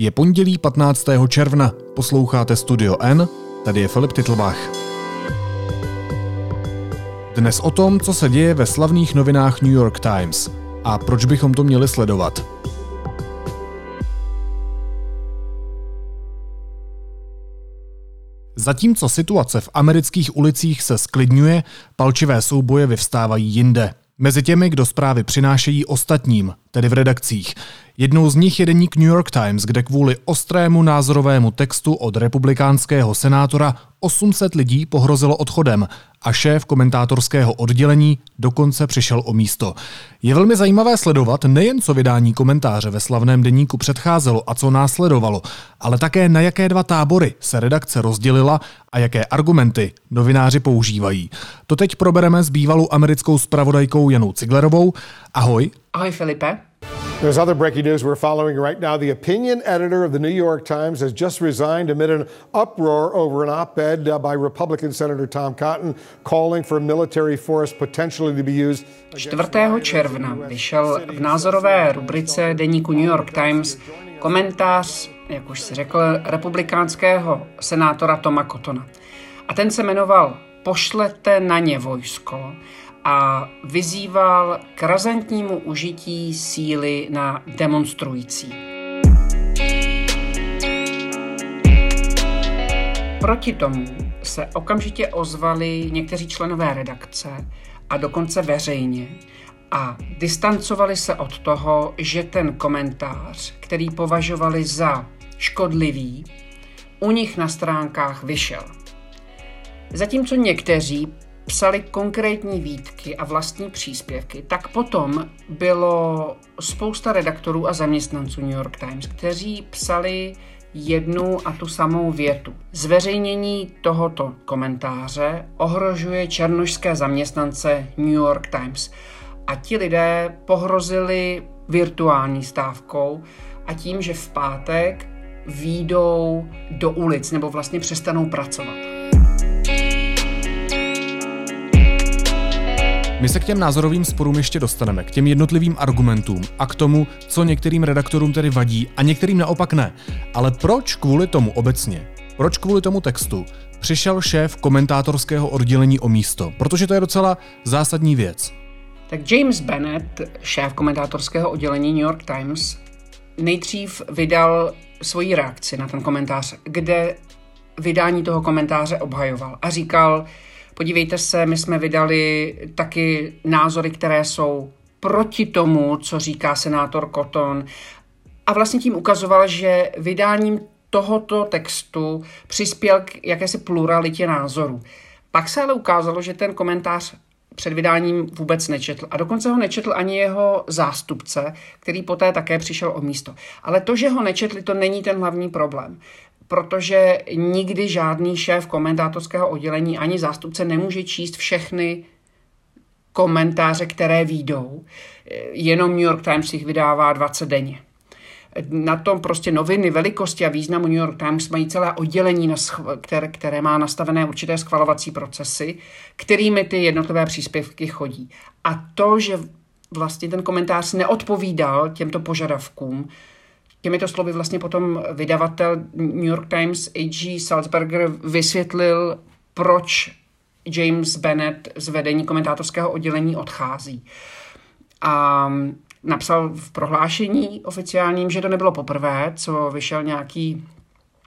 Je pondělí 15. června, posloucháte Studio N, tady je Filip Titlbach. Dnes o tom, co se děje ve slavných novinách New York Times a proč bychom to měli sledovat. Zatímco situace v amerických ulicích se sklidňuje, palčivé souboje vyvstávají jinde. Mezi těmi, kdo zprávy přinášejí ostatním, tedy v redakcích. Jednou z nich je deník New York Times, kde kvůli ostrému názorovému textu od republikánského senátora 800 lidí pohrozilo odchodem a šéf komentátorského oddělení dokonce přišel o místo. Je velmi zajímavé sledovat nejen co vydání komentáře ve slavném deníku předcházelo a co následovalo, ale také na jaké dva tábory se redakce rozdělila a jaké argumenty novináři používají. To teď probereme s bývalou americkou spravodajkou Janou Ciglerovou. Ahoj. Ahoj Filipe. There's other breaking news we're following right now. The opinion editor of the New York Times has just resigned amid an uproar over an op ed uh, by Republican Senator Tom Cotton calling for military force potentially to be used. 4. června vyšel v názorové rubrice deníku New York Times komentář, jak už si řekl, republikánského senátora Toma Cottona. A ten se jmenoval Pošlete na ně vojsko a vyzýval k razantnímu užití síly na demonstrující. Proti tomu se okamžitě ozvali někteří členové redakce a dokonce veřejně a distancovali se od toho, že ten komentář, který považovali za škodlivý, u nich na stránkách vyšel. Zatímco někteří psali konkrétní výtky a vlastní příspěvky, tak potom bylo spousta redaktorů a zaměstnanců New York Times, kteří psali jednu a tu samou větu. Zveřejnění tohoto komentáře ohrožuje černožské zaměstnance New York Times. A ti lidé pohrozili virtuální stávkou a tím, že v pátek výjdou do ulic nebo vlastně přestanou pracovat. My se k těm názorovým sporům ještě dostaneme, k těm jednotlivým argumentům a k tomu, co některým redaktorům tedy vadí a některým naopak ne. Ale proč kvůli tomu obecně? Proč kvůli tomu textu přišel šéf komentátorského oddělení o místo? Protože to je docela zásadní věc. Tak James Bennett, šéf komentátorského oddělení New York Times, nejdřív vydal svoji reakci na ten komentář, kde vydání toho komentáře obhajoval a říkal, Podívejte se, my jsme vydali taky názory, které jsou proti tomu, co říká senátor Cotton. A vlastně tím ukazoval, že vydáním tohoto textu přispěl k jakési pluralitě názorů. Pak se ale ukázalo, že ten komentář před vydáním vůbec nečetl. A dokonce ho nečetl ani jeho zástupce, který poté také přišel o místo. Ale to, že ho nečetli, to není ten hlavní problém protože nikdy žádný šéf komentátorského oddělení ani zástupce nemůže číst všechny komentáře, které výjdou. Jenom New York Times jich vydává 20 denně. Na tom prostě noviny velikosti a významu New York Times mají celé oddělení, které, které má nastavené určité schvalovací procesy, kterými ty jednotlivé příspěvky chodí. A to, že vlastně ten komentář neodpovídal těmto požadavkům, Těmito slovy vlastně potom vydavatel New York Times A.G. Salzberger vysvětlil, proč James Bennett z vedení komentátorského oddělení odchází. A napsal v prohlášení oficiálním, že to nebylo poprvé, co vyšel nějaký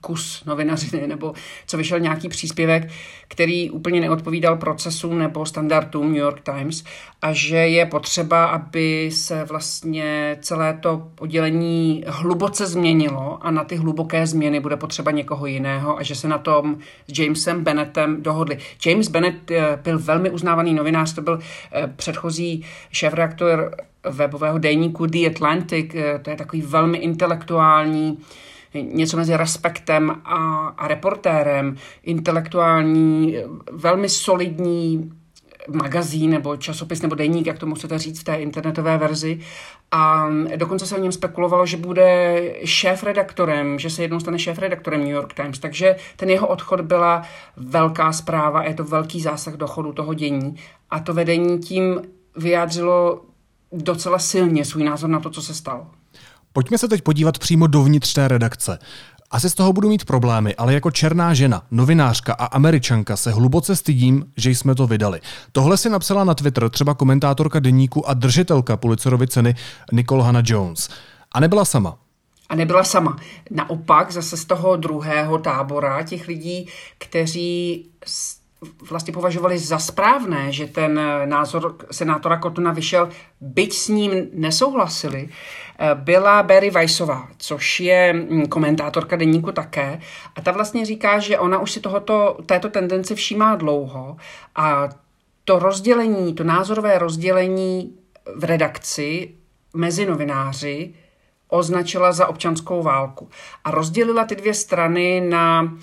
kus novinařiny nebo co vyšel nějaký příspěvek, který úplně neodpovídal procesům nebo standardům New York Times a že je potřeba, aby se vlastně celé to oddělení hluboce změnilo a na ty hluboké změny bude potřeba někoho jiného a že se na tom s Jamesem Bennettem dohodli. James Bennett eh, byl velmi uznávaný novinář, to byl eh, předchozí šéf-reaktor webového deníku The Atlantic, eh, to je takový velmi intelektuální něco mezi respektem a, a reportérem, intelektuální, velmi solidní magazín nebo časopis nebo deník, jak to můžete říct v té internetové verzi. A dokonce se o něm spekulovalo, že bude šéf-redaktorem, že se jednou stane šéf-redaktorem New York Times. Takže ten jeho odchod byla velká zpráva, je to velký zásah do chodu toho dění. A to vedení tím vyjádřilo docela silně svůj názor na to, co se stalo. Pojďme se teď podívat přímo dovnitř té redakce. Asi z toho budu mít problémy, ale jako černá žena, novinářka a američanka se hluboce stydím, že jsme to vydali. Tohle si napsala na Twitter třeba komentátorka deníku a držitelka Pulitzerovy ceny Nicole Hannah Jones. A nebyla sama. A nebyla sama. Naopak zase z toho druhého tábora těch lidí, kteří vlastně považovali za správné, že ten názor senátora Kotuna vyšel, byť s ním nesouhlasili, byla Barry Weissová, což je hm, komentátorka deníku také. A ta vlastně říká, že ona už si tohoto, této tendence všímá dlouho a to rozdělení, to názorové rozdělení v redakci mezi novináři označila za občanskou válku. A rozdělila ty dvě strany na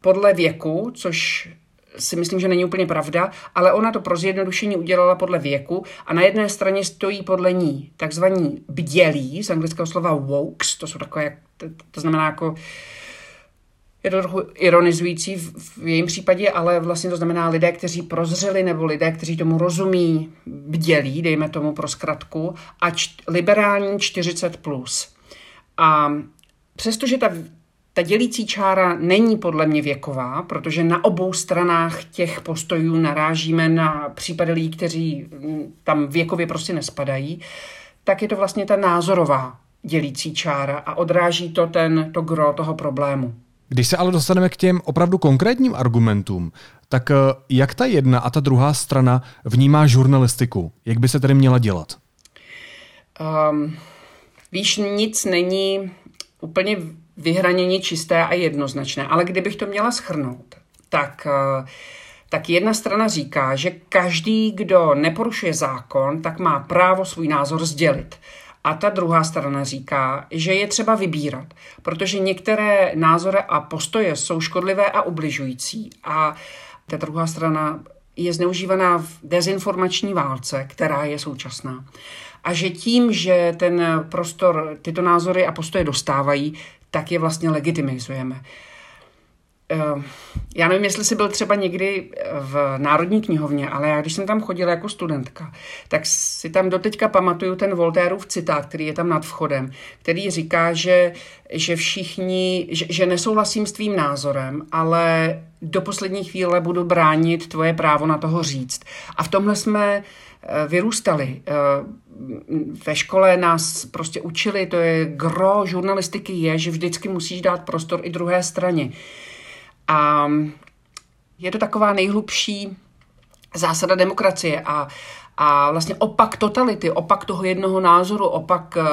podle věku, což si myslím, že není úplně pravda, ale ona to pro zjednodušení udělala podle věku a na jedné straně stojí podle ní takzvaní bdělí, z anglického slova wokes, to jsou takové, to, to znamená jako je to trochu ironizující v, v jejím případě, ale vlastně to znamená lidé, kteří prozřeli nebo lidé, kteří tomu rozumí, bdělí, dejme tomu pro zkratku, a liberální 40+. Plus. A přestože ta, ta dělící čára není podle mě věková, protože na obou stranách těch postojů narážíme na případy lidí, kteří mm, tam věkově prostě nespadají, tak je to vlastně ta názorová dělící čára a odráží to ten, to gro toho problému. Když se ale dostaneme k těm opravdu konkrétním argumentům, tak eh, jak ta jedna a ta druhá strana vnímá žurnalistiku? Jak by se tedy měla dělat? Um, víš, nic není úplně vyhraněně čisté a jednoznačné, ale kdybych to měla schrnout, tak, eh, tak jedna strana říká, že každý, kdo neporušuje zákon, tak má právo svůj názor sdělit. A ta druhá strana říká, že je třeba vybírat, protože některé názory a postoje jsou škodlivé a ubližující. A ta druhá strana je zneužívaná v dezinformační válce, která je současná. A že tím, že ten prostor, tyto názory a postoje dostávají, tak je vlastně legitimizujeme. Eh, já nevím, jestli jsi byl třeba někdy v Národní knihovně, ale já když jsem tam chodila jako studentka, tak si tam doteďka pamatuju ten Voltérův citát, který je tam nad vchodem, který říká, že, že všichni, že, že nesouhlasím s tvým názorem, ale do poslední chvíle budu bránit tvoje právo na toho říct. A v tomhle jsme eh, vyrůstali. Eh, ve škole nás prostě učili, to je gro žurnalistiky je, že vždycky musíš dát prostor i druhé straně. A je to taková nejhlubší zásada demokracie a, a vlastně opak totality, opak toho jednoho názoru, opak uh,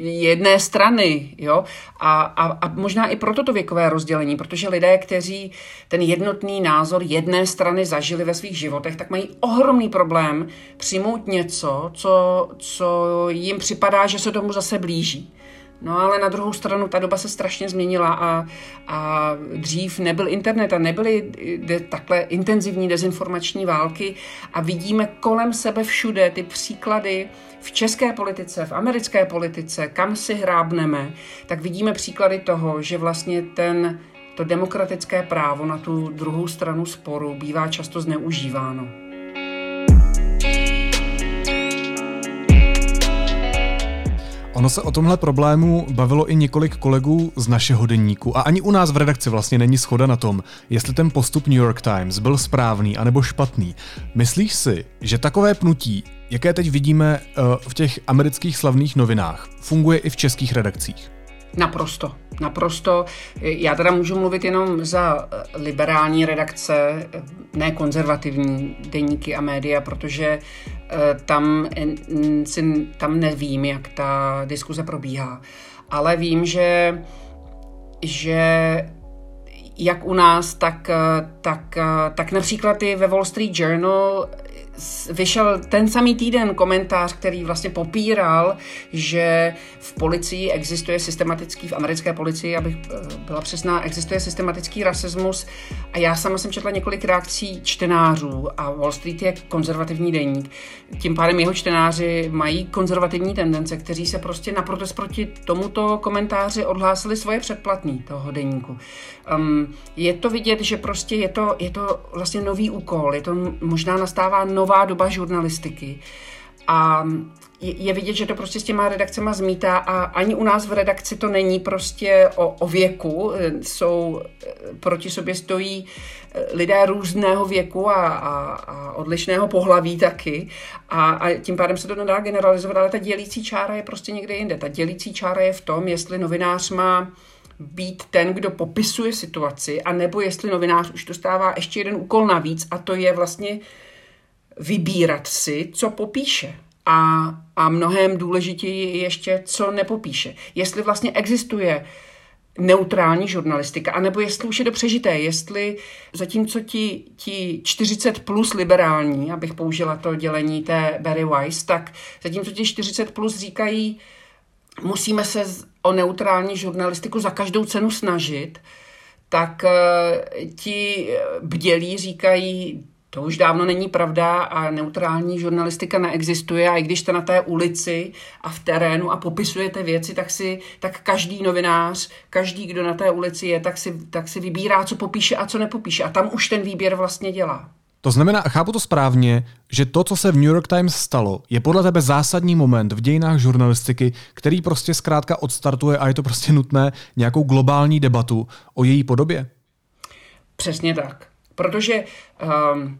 jedné strany, jo, a, a, a možná i proto to věkové rozdělení, protože lidé, kteří ten jednotný názor jedné strany zažili ve svých životech, tak mají ohromný problém přijmout něco, co, co jim připadá, že se tomu zase blíží. No ale na druhou stranu ta doba se strašně změnila a, a dřív nebyl internet a nebyly de, takhle intenzivní dezinformační války a vidíme kolem sebe všude ty příklady v české politice, v americké politice, kam si hrábneme, tak vidíme příklady toho, že vlastně ten, to demokratické právo na tu druhou stranu sporu bývá často zneužíváno. Ono se o tomhle problému bavilo i několik kolegů z našeho denníku a ani u nás v redakci vlastně není schoda na tom, jestli ten postup New York Times byl správný anebo špatný. Myslíš si, že takové pnutí, jaké teď vidíme uh, v těch amerických slavných novinách, funguje i v českých redakcích? Naprosto, naprosto. Já teda můžu mluvit jenom za eh, liberální redakce, eh, ne konzervativní deníky a média, protože eh, tam, tam nevím, jak ta diskuze probíhá. Ale vím, že, že jak u nás, tak, tak, tak například i ve Wall Street Journal vyšel ten samý týden komentář, který vlastně popíral, že v policii existuje systematický, v americké policii, abych eh, byla přesná, existuje systematický rasismus a já sama jsem četla několik reakcí čtenářů a Wall Street je konzervativní deník. Tím pádem jeho čtenáři mají konzervativní tendence, kteří se prostě na protest proti tomuto komentáři odhlásili svoje předplatný toho deníku. Um, je to vidět, že prostě je to, je to vlastně nový úkol, je to možná nastává nová doba žurnalistiky. A je vidět, že to prostě s těma redakcema zmítá a ani u nás v redakci to není prostě o, o věku. Jsou, proti sobě stojí lidé různého věku a, a, a odlišného pohlaví taky a, a tím pádem se to nedá generalizovat, ale ta dělící čára je prostě někde jinde. Ta dělící čára je v tom, jestli novinář má být ten, kdo popisuje situaci, a nebo jestli novinář už dostává ještě jeden úkol navíc a to je vlastně vybírat si, co popíše. A, a mnohem důležitěji je ještě, co nepopíše. Jestli vlastně existuje neutrální žurnalistika, anebo jestli už je to přežité, jestli zatímco ti, ti 40 plus liberální, abych použila to dělení té Barry Weiss, tak zatímco ti 40 plus říkají, musíme se o neutrální žurnalistiku za každou cenu snažit, tak eh, ti bdělí říkají, to už dávno není pravda a neutrální žurnalistika neexistuje a i když jste na té ulici a v terénu a popisujete věci, tak si tak každý novinář, každý, kdo na té ulici je, tak si, tak si vybírá, co popíše a co nepopíše. A tam už ten výběr vlastně dělá. To znamená, a chápu to správně, že to, co se v New York Times stalo, je podle tebe zásadní moment v dějinách žurnalistiky, který prostě zkrátka odstartuje a je to prostě nutné nějakou globální debatu o její podobě? Přesně tak. Protože um,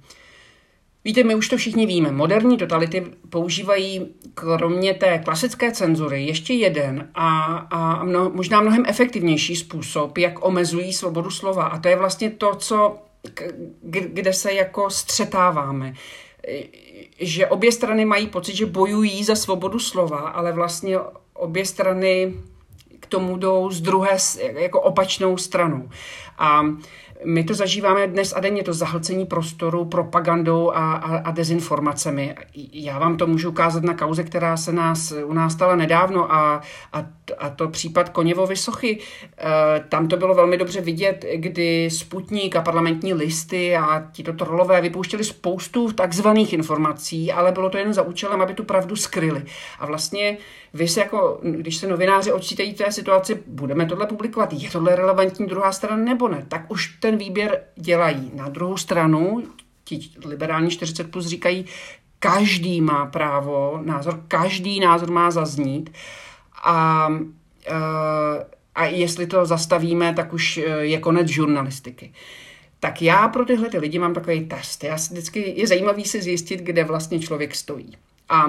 Víte, my už to všichni víme. Moderní totality používají kromě té klasické cenzury ještě jeden a, a mno, možná mnohem efektivnější způsob, jak omezují svobodu slova. A to je vlastně to, co kde se jako střetáváme. Že obě strany mají pocit, že bojují za svobodu slova, ale vlastně obě strany k tomu jdou z druhé, jako opačnou stranu. A my to zažíváme dnes a denně, to zahlcení prostoru propagandou a, a, a dezinformacemi. Já vám to můžu ukázat na kauze, která se nás, u nás stala nedávno a, a, a to případ Koněvovy sochy. E, tam to bylo velmi dobře vidět, kdy Sputnik a parlamentní listy a tito trolové vypouštěli spoustu takzvaných informací, ale bylo to jen za účelem, aby tu pravdu skryli. A vlastně vy se jako, když se novináři odčítají té situaci, budeme tohle publikovat, je tohle relevantní druhá strana nebo ne, tak už ten výběr dělají. Na druhou stranu, ti liberální 40 plus říkají, každý má právo, názor, každý názor má zaznít a, e, a jestli to zastavíme, tak už e, je konec žurnalistiky. Tak já pro tyhle ty lidi mám takový test. Já vždycky je zajímavý si zjistit, kde vlastně člověk stojí. A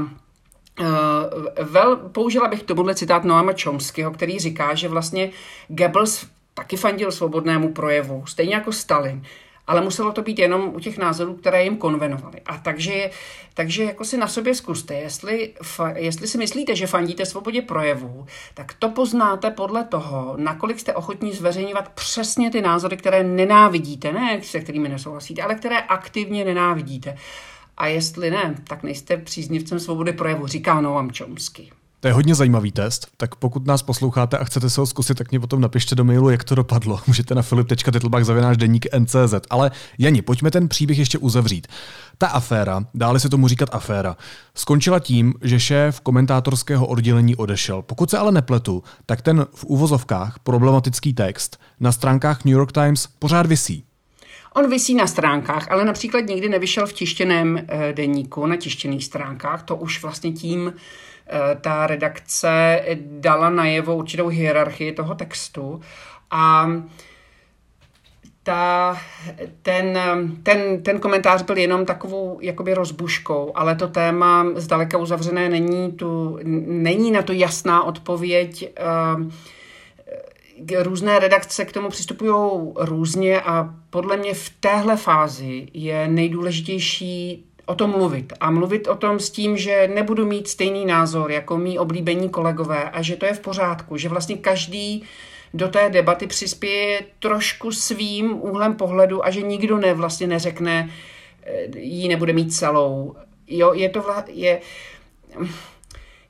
Uh, vel, použila bych tomuhle citát Noama Chomskyho, který říká, že vlastně Goebbels taky fandil svobodnému projevu, stejně jako Stalin. Ale muselo to být jenom u těch názorů, které jim konvenovaly. A takže, takže jako si na sobě zkuste, jestli, jestli si myslíte, že fandíte svobodě projevu, tak to poznáte podle toho, nakolik jste ochotní zveřejňovat přesně ty názory, které nenávidíte, ne se kterými nesouhlasíte, ale které aktivně nenávidíte. A jestli ne, tak nejste příznivcem svobody projevu, říká Noam Chomsky. To je hodně zajímavý test, tak pokud nás posloucháte a chcete se ho zkusit, tak mě potom napište do mailu, jak to dopadlo. Můžete na filip.titlbach zavináš deník NCZ. Ale Jani, pojďme ten příběh ještě uzavřít. Ta aféra, dále se tomu říkat aféra, skončila tím, že šéf komentátorského oddělení odešel. Pokud se ale nepletu, tak ten v úvozovkách problematický text na stránkách New York Times pořád visí. On visí na stránkách, ale například nikdy nevyšel v tištěném eh, deníku, na tištěných stránkách. To už vlastně tím ta redakce dala najevo určitou hierarchii toho textu. A ta, ten, ten, ten komentář byl jenom takovou jakoby rozbuškou, ale to téma zdaleka uzavřené není, tu, není na to jasná odpověď. Uh, různé redakce k tomu přistupují různě a podle mě v téhle fázi je nejdůležitější o tom mluvit. A mluvit o tom s tím, že nebudu mít stejný názor jako mý oblíbení kolegové a že to je v pořádku, že vlastně každý do té debaty přispěje trošku svým úhlem pohledu a že nikdo ne vlastně neřekne, eh, ji nebude mít celou. Jo, je to vla, je...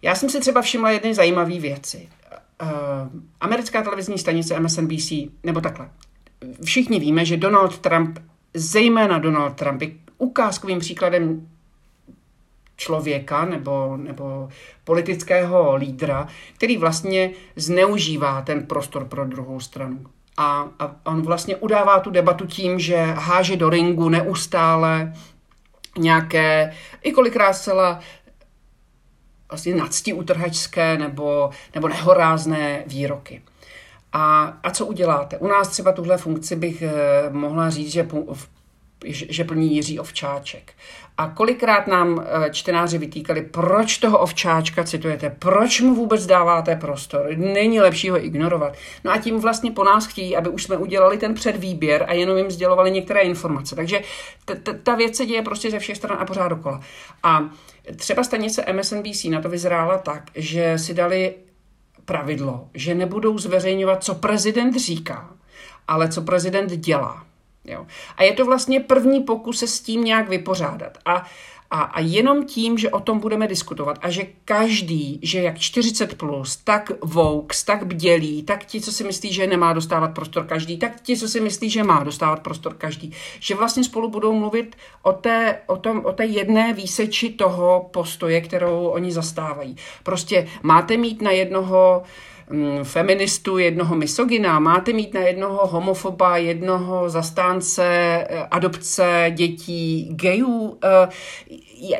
Já jsem si třeba všimla jedné zajímavé věci uh, americká televizní stanice MSNBC, nebo takhle. Všichni víme, že Donald Trump, zejména Donald Trump, je ukázkovým příkladem člověka nebo, nebo politického lídra, který vlastně zneužívá ten prostor pro druhou stranu. A, a on vlastně udává tu debatu tím, že háže do ringu neustále nějaké, i kolikrát zcela vlastně nadsti utrhačské nebo, nebo nehorázné výroky. A, a co uděláte? U nás třeba tuhle funkci bych eh, mohla říct, že, že plní Jiří Ovčáček. A kolikrát nám eh, čtenáři vytýkali, proč toho ovčáčka citujete, proč mu vůbec dáváte prostor, není lepší ho ignorovat. No a tím vlastně po nás chtějí, aby už jsme udělali ten předvýběr a jenom jim sdělovali některé informace. Takže ta věc se děje prostě ze všech stran a pořád dokola. A třeba stanice MSNBC na to vyzrála tak, že si dali pravidlo, že nebudou zveřejňovat, co prezident říká, ale co prezident dělá. Jo. A je to vlastně první pokus se s tím nějak vypořádat. A, a, a jenom tím, že o tom budeme diskutovat a že každý, že jak 40 plus, tak Vokes, tak bdělí, tak ti, co si myslí, že nemá dostávat prostor každý, tak ti, co si myslí, že má dostávat prostor každý, že vlastně spolu budou mluvit o té, o tom, o té jedné výseči toho postoje, kterou oni zastávají. Prostě máte mít na jednoho Mm, feministu, jednoho misogina, máte mít na jednoho homofoba, jednoho zastánce eh, adopce dětí, gejů. Eh,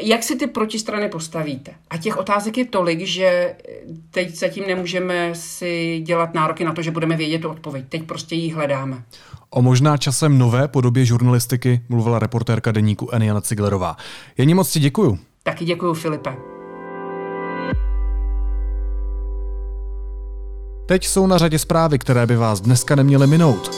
jak si ty protistrany postavíte? A těch otázek je tolik, že teď zatím nemůžeme si dělat nároky na to, že budeme vědět tu odpověď. Teď prostě ji hledáme. O možná časem nové podobě žurnalistiky mluvila reportérka deníku Eniana Ciglerová. Jen moc ti děkuju. Taky děkuju, Filipe. Teď jsou na řadě zprávy, které by vás dneska neměly minout.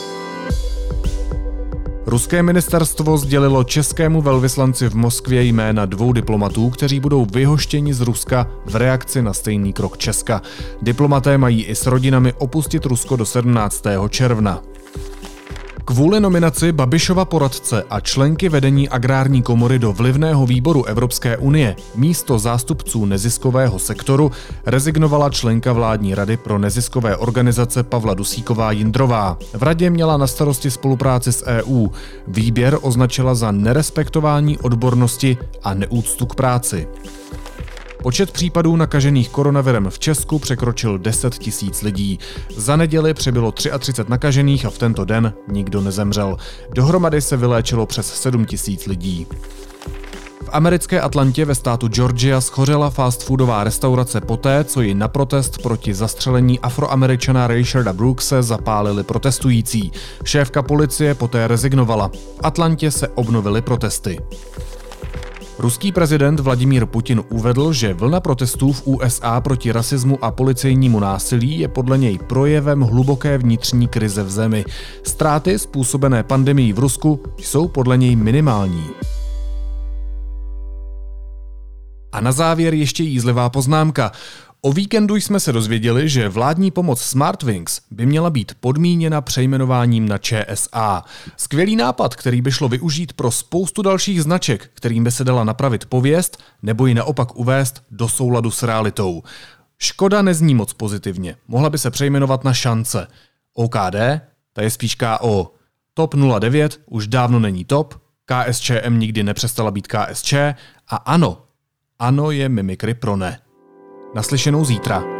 Ruské ministerstvo sdělilo českému velvyslanci v Moskvě jména dvou diplomatů, kteří budou vyhoštěni z Ruska v reakci na stejný krok Česka. Diplomaté mají i s rodinami opustit Rusko do 17. června. Kvůli nominaci Babišova poradce a členky vedení agrární komory do vlivného výboru Evropské unie místo zástupců neziskového sektoru rezignovala členka vládní rady pro neziskové organizace Pavla Dusíková Jindrová. V radě měla na starosti spolupráci s EU. Výběr označila za nerespektování odbornosti a neúctu k práci. Počet případů nakažených koronavirem v Česku překročil 10 tisíc lidí. Za neděli přibylo 33 nakažených a v tento den nikdo nezemřel. Dohromady se vyléčilo přes 7 tisíc lidí. V americké Atlantě ve státu Georgia schořela fast foodová restaurace poté, co ji na protest proti zastřelení afroameričana Richarda Brookse zapálili protestující. Šéfka policie poté rezignovala. V Atlantě se obnovily protesty. Ruský prezident Vladimír Putin uvedl, že vlna protestů v USA proti rasismu a policejnímu násilí je podle něj projevem hluboké vnitřní krize v zemi. Ztráty způsobené pandemií v Rusku jsou podle něj minimální. A na závěr ještě jízlivá poznámka. O víkendu jsme se dozvěděli, že vládní pomoc Smartwings by měla být podmíněna přejmenováním na ČSA. Skvělý nápad, který by šlo využít pro spoustu dalších značek, kterým by se dala napravit pověst nebo ji naopak uvést do souladu s realitou. Škoda nezní moc pozitivně. Mohla by se přejmenovat na šance. OKD, ta je spíš KO. TOP 09 už dávno není TOP, KSČM nikdy nepřestala být KSČ a ano, ano je mimikry pro ne. Naslyšenou zítra.